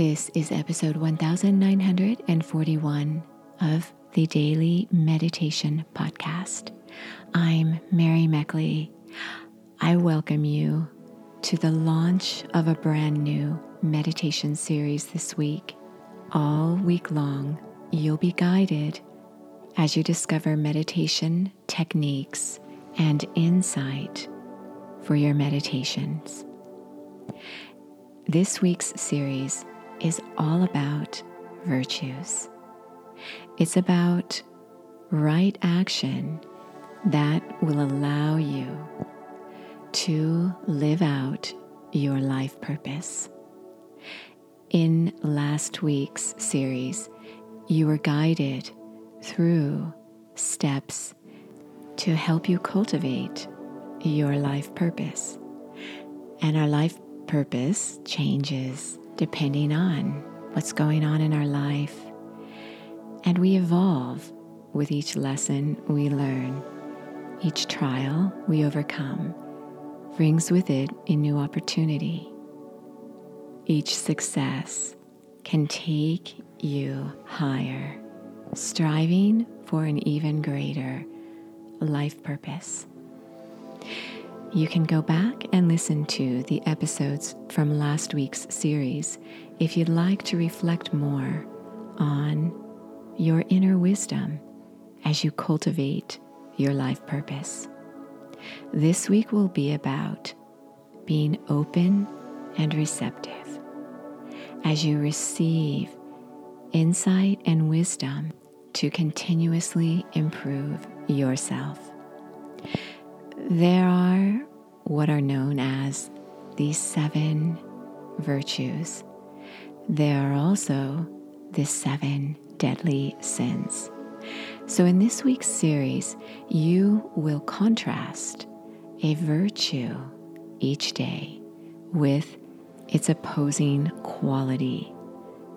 This is episode 1941 of the Daily Meditation Podcast. I'm Mary Meckley. I welcome you to the launch of a brand new meditation series this week. All week long, you'll be guided as you discover meditation techniques and insight for your meditations. This week's series is all about virtues. It's about right action that will allow you to live out your life purpose. In last week's series, you were guided through steps to help you cultivate your life purpose. And our life purpose changes depending on what's going on in our life. And we evolve with each lesson we learn. Each trial we overcome brings with it a new opportunity. Each success can take you higher, striving for an even greater life purpose. You can go back and listen to the episodes from last week's series if you'd like to reflect more on your inner wisdom as you cultivate your life purpose. This week will be about being open and receptive as you receive insight and wisdom to continuously improve yourself. There are what are known as the seven virtues. There are also the seven deadly sins. So, in this week's series, you will contrast a virtue each day with its opposing quality.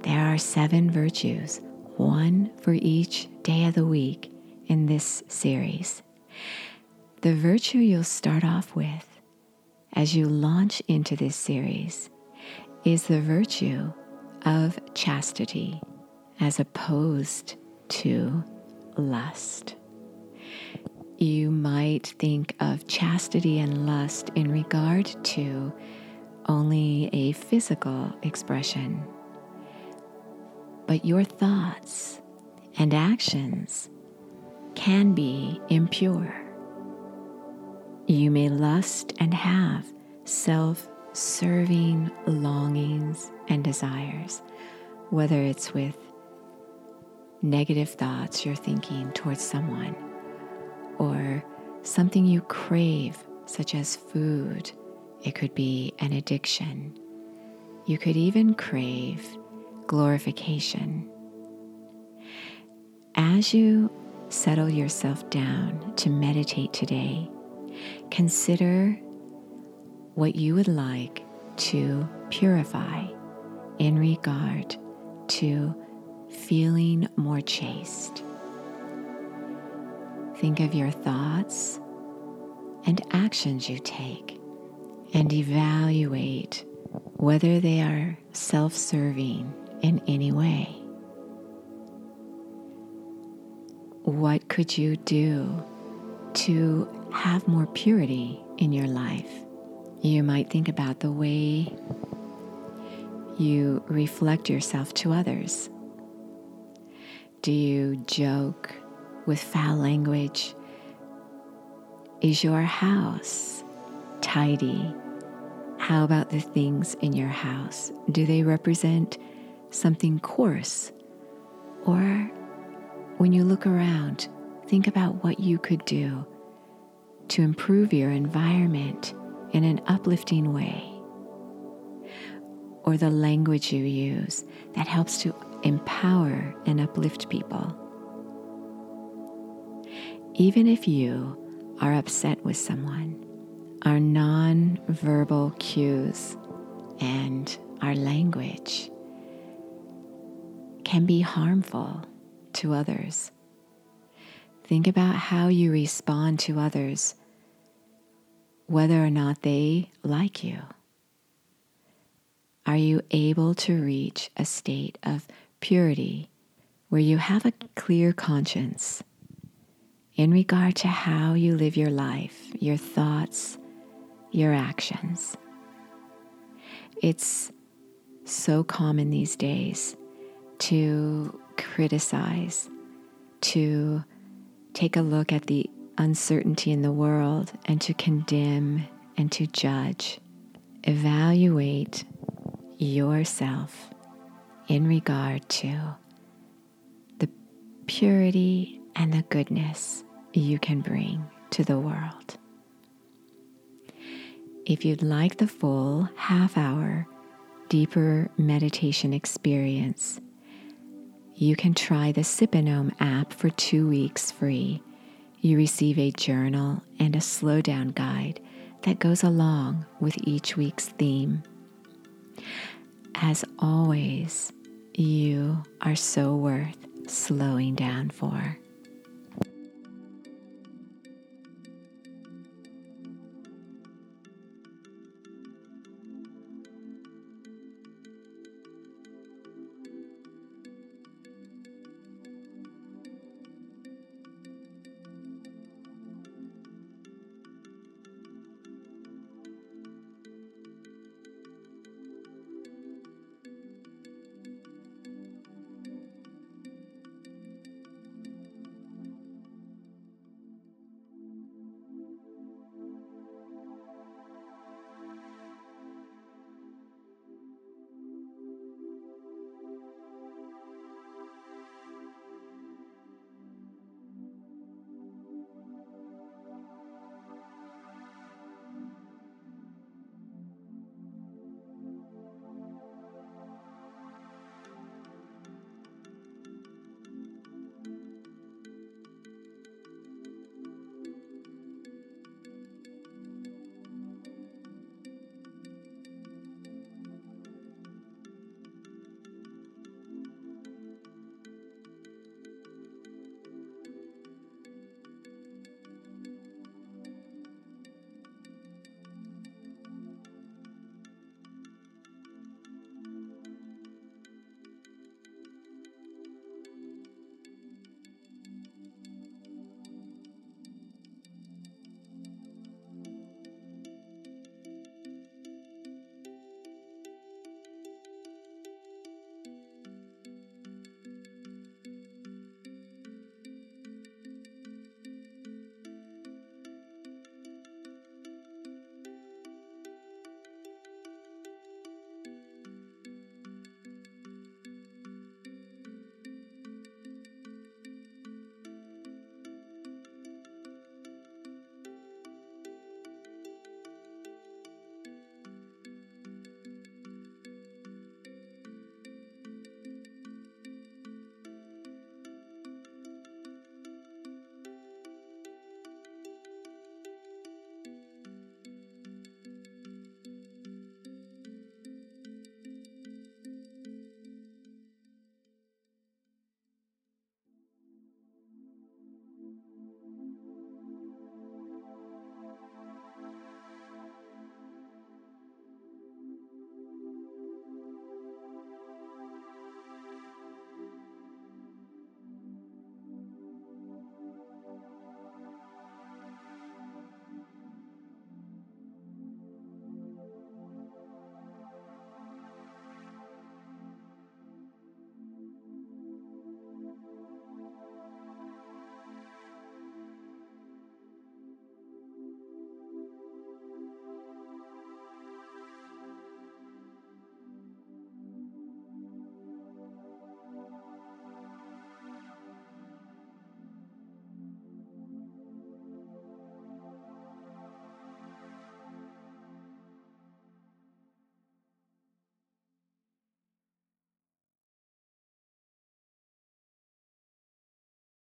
There are seven virtues, one for each day of the week in this series. The virtue you'll start off with as you launch into this series is the virtue of chastity as opposed to lust. You might think of chastity and lust in regard to only a physical expression, but your thoughts and actions can be impure. You may lust and have self serving longings and desires, whether it's with negative thoughts you're thinking towards someone or something you crave, such as food. It could be an addiction. You could even crave glorification. As you settle yourself down to meditate today, consider what you would like to purify in regard to feeling more chaste. Think of your thoughts and actions you take and evaluate whether they are self serving in any way. What could you do to have more purity in your life? You might think about the way you reflect yourself to others. Do you joke with foul language? Is your house tidy? How about the things in your house? Do they represent something coarse? Or when you look around, think about what you could do to improve your environment in an uplifting way. Or the language you use that helps to empower and uplift people. Even if you are upset with someone, our non-verbal cues and our language can be harmful to others. Think about how you respond to others, whether or not they like you. are you able to reach a state of purity where you have a clear conscience in regard to how you live your life, your thoughts, your actions? It's so common these days to criticize, to take a look at the uncertainty in the world and to condemn and to judge. Evaluate yourself in regard to the purity and the goodness you can bring to the world. If you'd like the full half hour, deeper meditation experience, you can try the Sip and Om app for two weeks free. You receive a journal and a slowdown guide that goes along with each week's theme. As always, you are so worth slowing down for.